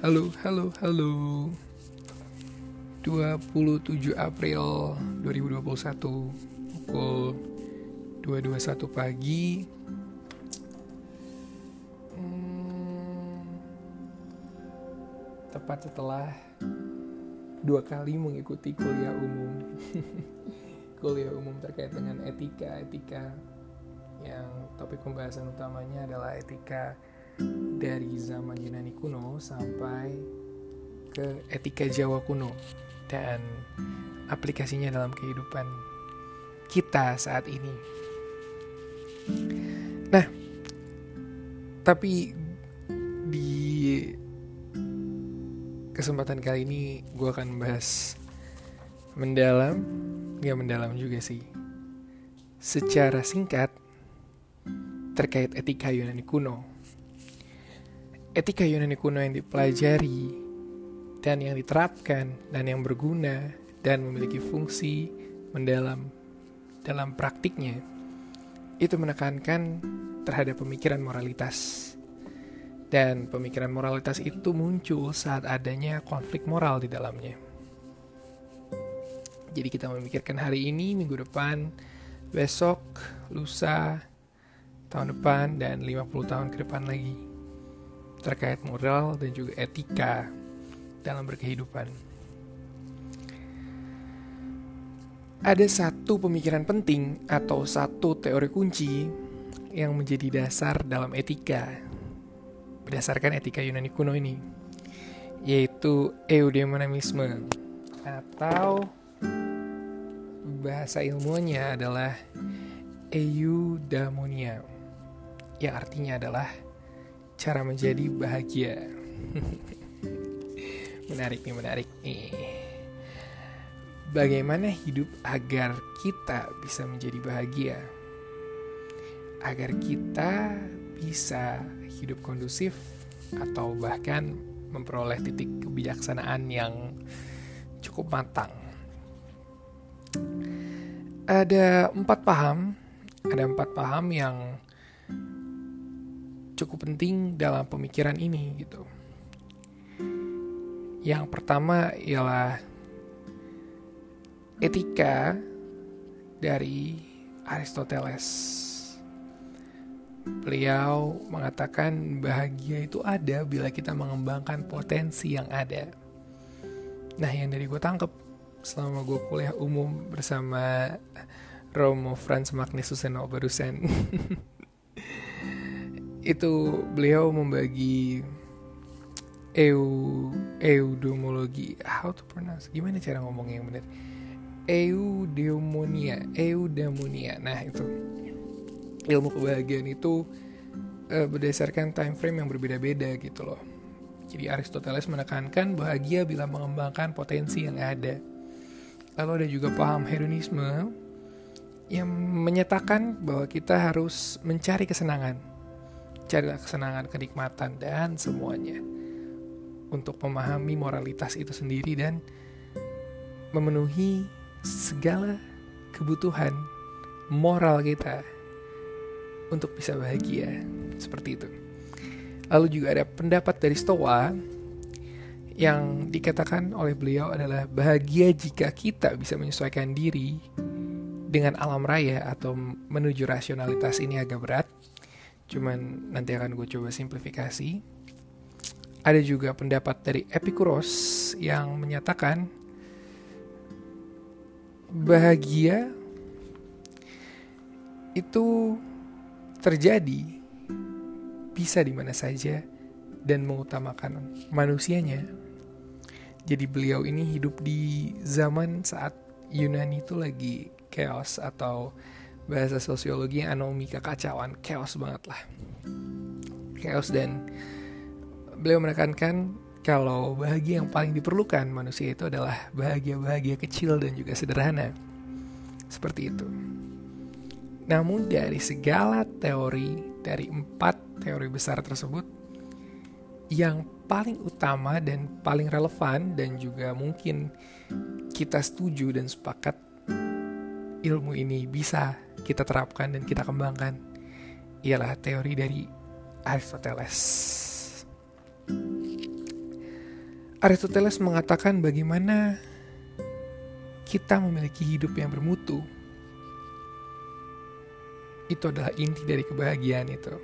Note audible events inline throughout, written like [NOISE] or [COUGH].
Halo, halo, halo. 27 April 2021 Pukul 2.21 pagi. Hmm, Tepat setelah Dua kali mengikuti kuliah umum. [LAUGHS] Kuliah umum terkait dengan etika-etika Yang topik pembahasan utamanya adalah etika dari zaman Yunani kuno sampai ke etika Jawa kuno dan aplikasinya dalam kehidupan kita saat ini. Nah, tapi di kesempatan kali ini gue akan bahas mendalam, nggak mendalam juga sih. Secara singkat terkait etika Yunani kuno etika Yunani kuno yang dipelajari dan yang diterapkan dan yang berguna dan memiliki fungsi mendalam dalam praktiknya itu menekankan terhadap pemikiran moralitas dan pemikiran moralitas itu muncul saat adanya konflik moral di dalamnya. Jadi kita memikirkan hari ini, minggu depan, besok, lusa, tahun depan, dan 50 tahun ke depan lagi terkait moral dan juga etika dalam berkehidupan. Ada satu pemikiran penting atau satu teori kunci yang menjadi dasar dalam etika berdasarkan etika Yunani kuno ini yaitu eudemonisme atau bahasa ilmunya adalah eudaimonia yang artinya adalah cara menjadi bahagia. [LAUGHS] menarik nih, menarik nih. Bagaimana hidup agar kita bisa menjadi bahagia? Agar kita bisa hidup kondusif atau bahkan memperoleh titik kebijaksanaan yang cukup matang. Ada empat paham, ada empat paham yang cukup penting dalam pemikiran ini gitu. Yang pertama ialah etika dari Aristoteles. Beliau mengatakan bahagia itu ada bila kita mengembangkan potensi yang ada. Nah, yang dari gue tangkep selama gue kuliah umum bersama Romo Franz Magnus Suseno barusan [LAUGHS] itu beliau membagi eu eudomologi how to pronounce? Gimana cara ngomongnya yang benar? Eudemonia eudaimonia nah itu. Ilmu kebahagiaan itu uh, berdasarkan time frame yang berbeda-beda gitu loh. Jadi Aristoteles menekankan bahagia bila mengembangkan potensi yang ada. Lalu ada juga paham hedonisme yang menyatakan bahwa kita harus mencari kesenangan carilah kesenangan, kenikmatan, dan semuanya. Untuk memahami moralitas itu sendiri dan memenuhi segala kebutuhan moral kita untuk bisa bahagia. Seperti itu. Lalu juga ada pendapat dari Stoa yang dikatakan oleh beliau adalah bahagia jika kita bisa menyesuaikan diri dengan alam raya atau menuju rasionalitas ini agak berat Cuman nanti akan gue coba simplifikasi. Ada juga pendapat dari Epikuros yang menyatakan bahagia itu terjadi bisa di mana saja dan mengutamakan manusianya. Jadi beliau ini hidup di zaman saat Yunani itu lagi chaos atau bahasa sosiologi anomi kekacauan chaos banget lah chaos dan beliau menekankan kalau bahagia yang paling diperlukan manusia itu adalah bahagia-bahagia kecil dan juga sederhana. Seperti itu. Namun dari segala teori, dari empat teori besar tersebut, yang paling utama dan paling relevan dan juga mungkin kita setuju dan sepakat ilmu ini bisa kita terapkan dan kita kembangkan ialah teori dari Aristoteles. Aristoteles mengatakan bagaimana kita memiliki hidup yang bermutu. Itu adalah inti dari kebahagiaan itu.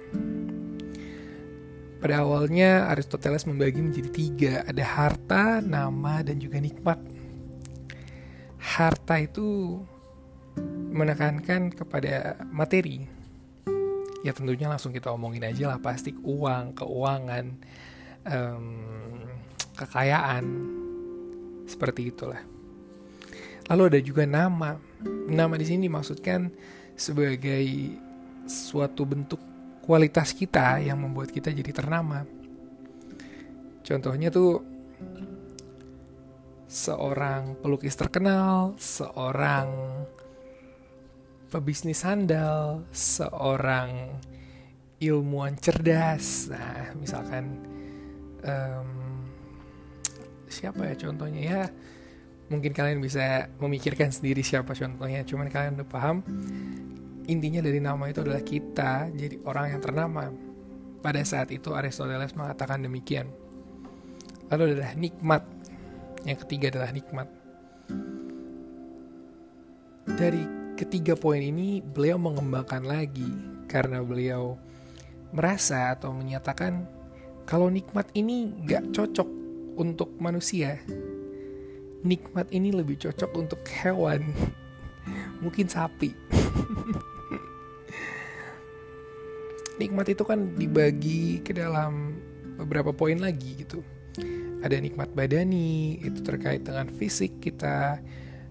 Pada awalnya Aristoteles membagi menjadi tiga, ada harta, nama, dan juga nikmat. Harta itu menekankan kepada materi. Ya tentunya langsung kita omongin aja lah pasti uang, keuangan, um, kekayaan seperti itulah. Lalu ada juga nama. Nama di sini dimaksudkan sebagai suatu bentuk kualitas kita yang membuat kita jadi ternama. Contohnya tuh seorang pelukis terkenal, seorang pebisnis handal, seorang ilmuwan cerdas. Nah, misalkan um, siapa ya contohnya? Ya mungkin kalian bisa memikirkan sendiri siapa contohnya cuman kalian udah paham. Intinya dari nama itu adalah kita jadi orang yang ternama. Pada saat itu Aristoteles mengatakan demikian. Lalu adalah nikmat. Yang ketiga adalah nikmat. Dari ketiga poin ini beliau mengembangkan lagi karena beliau merasa atau menyatakan kalau nikmat ini gak cocok untuk manusia. Nikmat ini lebih cocok untuk hewan. [LAUGHS] Mungkin sapi. [LAUGHS] nikmat itu kan dibagi ke dalam beberapa poin lagi gitu. Ada nikmat badani, itu terkait dengan fisik kita,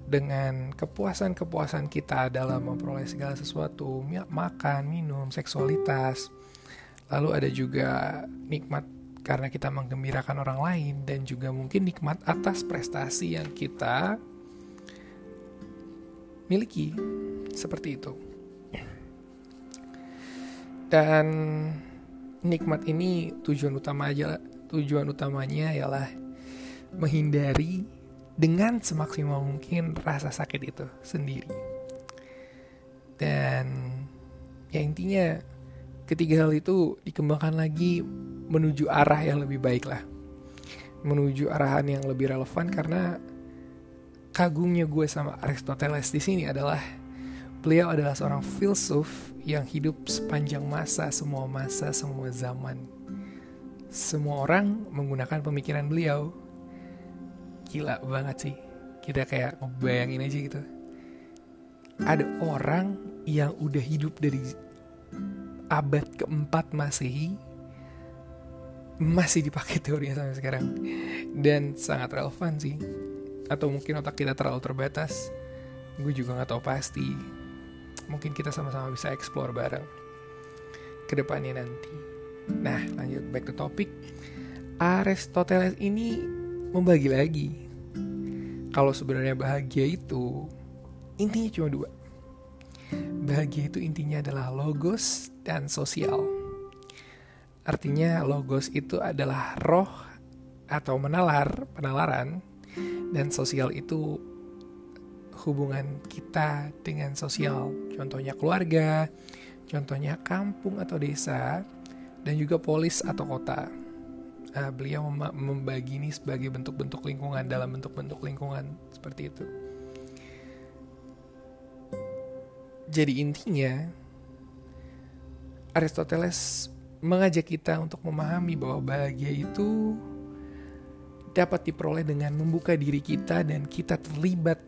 dengan kepuasan-kepuasan kita dalam memperoleh segala sesuatu, makan, minum, seksualitas. Lalu ada juga nikmat karena kita menggembirakan orang lain dan juga mungkin nikmat atas prestasi yang kita miliki seperti itu. Dan nikmat ini tujuan utama aja tujuan utamanya ialah menghindari dengan semaksimal mungkin rasa sakit itu sendiri. Dan ya intinya ketiga hal itu dikembangkan lagi menuju arah yang lebih baik lah menuju arahan yang lebih relevan karena kagumnya gue sama Aristoteles di sini adalah beliau adalah seorang filsuf yang hidup sepanjang masa semua masa semua zaman semua orang menggunakan pemikiran beliau gila banget sih. Kita kayak ngebayangin aja gitu. Ada orang yang udah hidup dari abad keempat Masehi masih dipakai teorinya sampai sekarang. Dan sangat relevan sih. Atau mungkin otak kita terlalu terbatas. Gue juga nggak tahu pasti. Mungkin kita sama-sama bisa explore bareng. Ke depannya nanti. Nah lanjut back to topic. Aristoteles ini membagi lagi kalau sebenarnya bahagia itu intinya cuma dua bahagia itu intinya adalah logos dan sosial. Artinya logos itu adalah roh atau menalar, penalaran, dan sosial itu hubungan kita dengan sosial. Contohnya keluarga, contohnya kampung atau desa, dan juga polis atau kota. Nah, beliau membagi ini sebagai bentuk-bentuk lingkungan dalam bentuk-bentuk lingkungan seperti itu. Jadi intinya Aristoteles mengajak kita untuk memahami bahwa bahagia itu dapat diperoleh dengan membuka diri kita dan kita terlibat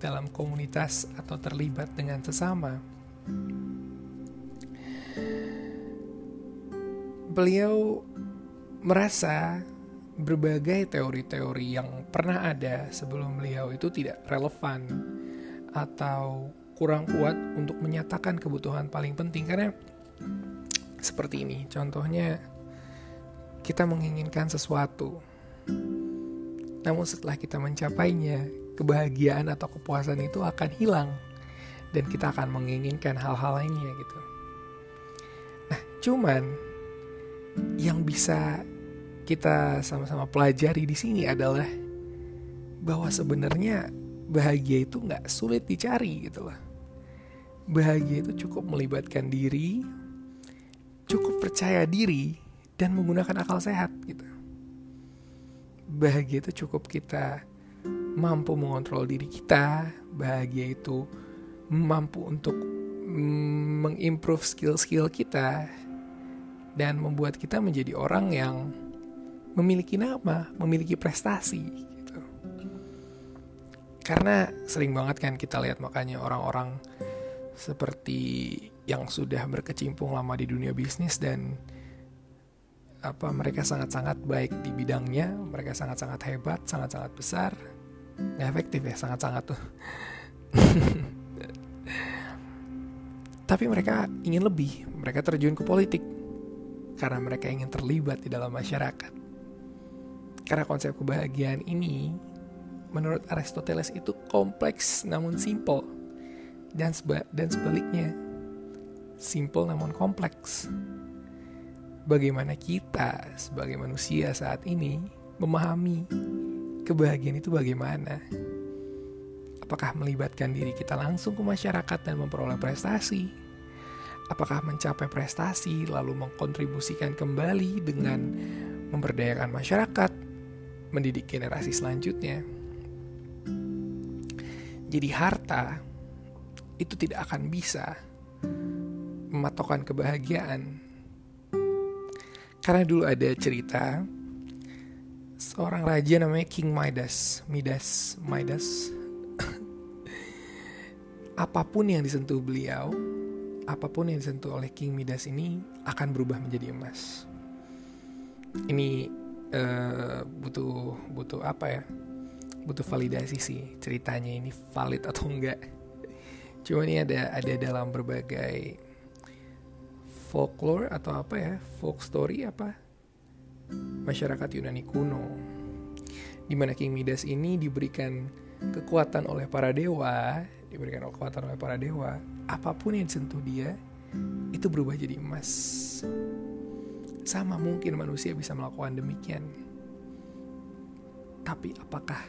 dalam komunitas atau terlibat dengan sesama. Beliau merasa berbagai teori-teori yang pernah ada sebelum beliau itu tidak relevan atau kurang kuat untuk menyatakan kebutuhan paling penting. Karena seperti ini contohnya kita menginginkan sesuatu namun setelah kita mencapainya kebahagiaan atau kepuasan itu akan hilang dan kita akan menginginkan hal-hal lainnya gitu. Nah cuman yang bisa kita sama-sama pelajari di sini adalah bahwa sebenarnya bahagia itu nggak sulit dicari gitu loh bahagia itu cukup melibatkan diri, cukup percaya diri, dan menggunakan akal sehat gitu. bahagia itu cukup kita mampu mengontrol diri kita bahagia itu mampu untuk mm, mengimprove skill-skill kita dan membuat kita menjadi orang yang memiliki nama, memiliki prestasi gitu. Karena sering banget kan kita lihat makanya orang-orang seperti yang sudah berkecimpung lama di dunia bisnis dan apa mereka sangat-sangat baik di bidangnya, mereka sangat-sangat hebat, sangat-sangat besar, nggak efektif ya, sangat-sangat tuh. [LAUGHS] Tapi mereka ingin lebih, mereka terjun ke politik karena mereka ingin terlibat di dalam masyarakat. Karena konsep kebahagiaan ini, menurut Aristoteles itu kompleks namun simple, dan, seba dan sebaliknya, simple namun kompleks. Bagaimana kita sebagai manusia saat ini memahami kebahagiaan itu bagaimana? Apakah melibatkan diri kita langsung ke masyarakat dan memperoleh prestasi? apakah mencapai prestasi lalu mengkontribusikan kembali dengan memberdayakan masyarakat, mendidik generasi selanjutnya. Jadi harta itu tidak akan bisa mematokkan kebahagiaan. Karena dulu ada cerita seorang raja namanya King Midas, Midas, Midas. [COUGHS] Apa pun yang disentuh beliau, apa pun yang disentuh oleh King Midas ini akan berubah menjadi emas. Ini uh, butuh butuh apa ya? Butuh validasi sih ceritanya ini valid atau enggak. Cuma ini ada ada dalam berbagai folklore atau apa ya? Folk story apa? Masyarakat Yunani kuno. Di mana King Midas ini diberikan kekuatan oleh para dewa diberikan kekuatan oleh para dewa, apa pun yang disentuh dia itu berubah jadi emas. Sama mungkin manusia bisa melakukan demikian. Tapi apakah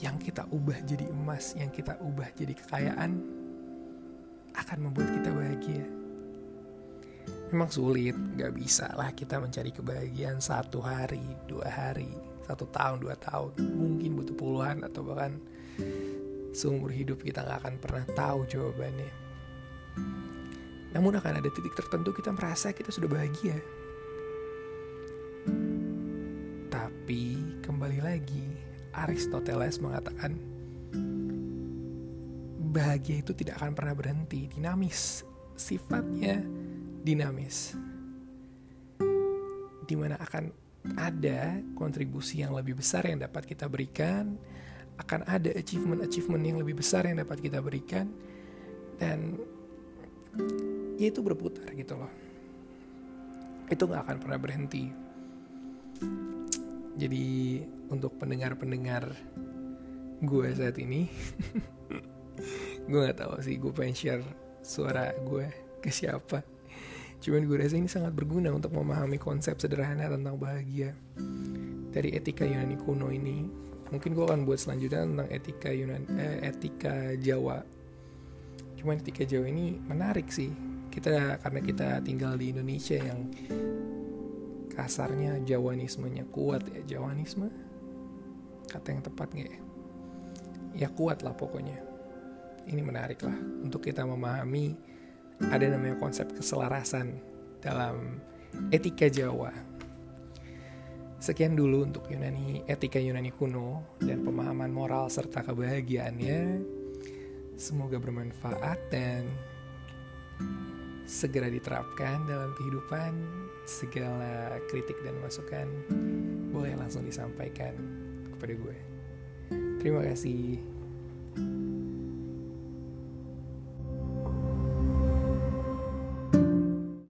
yang kita ubah jadi emas, yang kita ubah jadi kekayaan akan membuat kita bahagia? Memang sulit, gak bisa lah kita mencari kebahagiaan satu hari, dua hari, satu tahun, dua tahun. Mungkin butuh puluhan atau bahkan seumur hidup kita nggak akan pernah tahu jawabannya. Namun akan ada titik tertentu kita merasa kita sudah bahagia. Tapi kembali lagi, Aristoteles mengatakan bahagia itu tidak akan pernah berhenti, dinamis, sifatnya dinamis. Di mana akan ada kontribusi yang lebih besar yang dapat kita berikan, akan ada achievement-achievement yang lebih besar yang dapat kita berikan dan ya itu berputar gitu loh. Itu nggak akan pernah berhenti jadi untuk pendengar-pendengar gue saat ini [LAUGHS] gue nggak tahu sih gue pengen share suara gue ke siapa. Cuman gue rasa ini sangat berguna untuk memahami konsep sederhana tentang bahagia dari etika Yunani kuno ini. Mungkin gue akan buat selanjutnya tentang etika Yunan eh, etika Jawa. Cuman etika Jawa ini menarik sih. Kita karena kita tinggal di Indonesia yang kasarnya Jawanismenya kuat ya. Jawanisme? Kata yang tepat nggak ya? Ya kuat lah pokoknya. Ini menarik lah untuk kita memahami ada namanya konsep keselarasan dalam etika Jawa. Sekian dulu untuk Yunani, etika Yunani kuno dan pemahaman moral serta kebahagiaannya. Semoga bermanfaat dan segera diterapkan dalam kehidupan. Segala kritik dan masukan boleh langsung disampaikan kepada gue. Terima kasih.